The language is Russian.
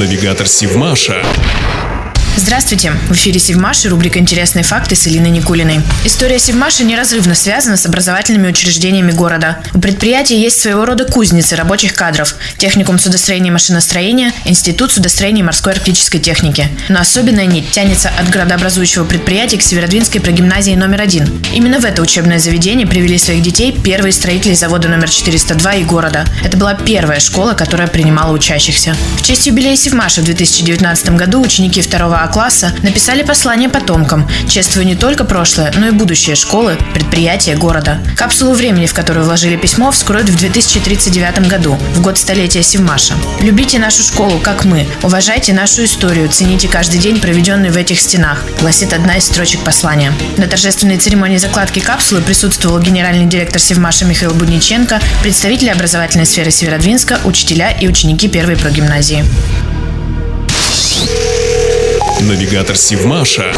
Навигатор Сивмаша. Здравствуйте! В эфире Севмаш и рубрика «Интересные факты» с Илиной Никулиной. История Севмаша неразрывно связана с образовательными учреждениями города. У предприятия есть своего рода кузницы рабочих кадров, техникум судостроения и машиностроения, институт судостроения и морской арктической техники. Но особенная нить тянется от градообразующего предприятия к Северодвинской прогимназии номер один. Именно в это учебное заведение привели своих детей первые строители завода номер 402 и города. Это была первая школа, которая принимала учащихся. В честь юбилея Севмаша в 2019 году ученики второго А класса написали послание потомкам, чествуя не только прошлое, но и будущее школы, предприятия города. Капсулу времени, в которую вложили письмо, вскроют в 2039 году, в год столетия Севмаша. Любите нашу школу, как мы. Уважайте нашу историю, цените каждый день, проведенный в этих стенах, гласит одна из строчек послания. На торжественной церемонии закладки капсулы присутствовал генеральный директор Севмаша Михаил Будниченко, представители образовательной сферы Северодвинска, учителя и ученики первой прогимназии. Навигатор Сивмаша.